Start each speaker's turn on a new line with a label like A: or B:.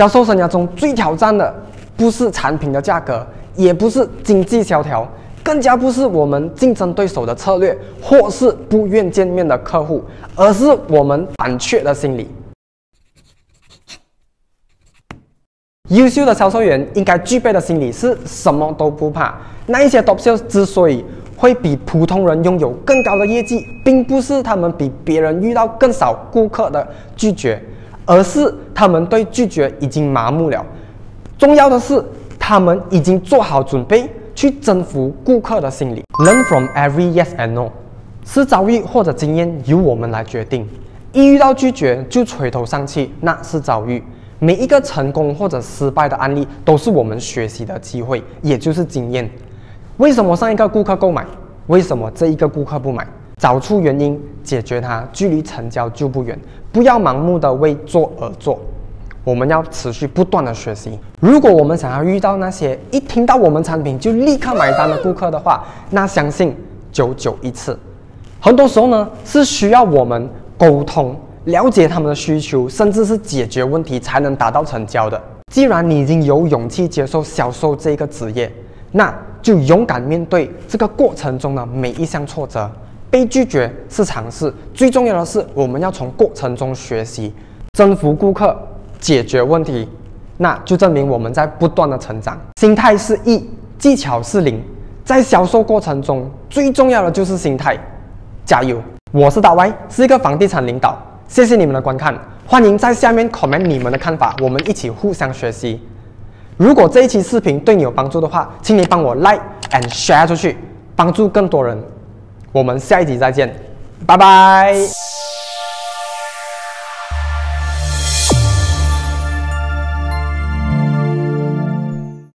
A: 销售生涯中最挑战的不是产品的价格，也不是经济萧条，更加不是我们竞争对手的策略，或是不愿见面的客户，而是我们胆怯的心理。优秀的销售员应该具备的心理是什么都不怕。那一些 top sales 之所以会比普通人拥有更高的业绩，并不是他们比别人遇到更少顾客的拒绝，而是他们对拒绝已经麻木了。重要的是，他们已经做好准备去征服顾客的心理。Learn from every yes and no，是遭遇或者经验由我们来决定。一遇到拒绝就垂头丧气，那是遭遇。每一个成功或者失败的案例都是我们学习的机会，也就是经验。为什么上一个顾客购买？为什么这一个顾客不买？找出原因，解决它，距离成交就不远。不要盲目的为做而做，我们要持续不断的学习。如果我们想要遇到那些一听到我们产品就立刻买单的顾客的话，那相信久久一次。很多时候呢，是需要我们沟通。了解他们的需求，甚至是解决问题，才能达到成交的。既然你已经有勇气接受销售这个职业，那就勇敢面对这个过程中的每一项挫折。被拒绝是常事，最重要的是我们要从过程中学习，征服顾客，解决问题，那就证明我们在不断的成长。心态是一，技巧是零，在销售过程中最重要的就是心态。加油！我是大 Y，是一个房地产领导。谢谢你们的观看，欢迎在下面 comment 你们的看法，我们一起互相学习。如果这一期视频对你有帮助的话，请你帮我 like and share 出去，帮助更多人。我们下一集再见，拜拜。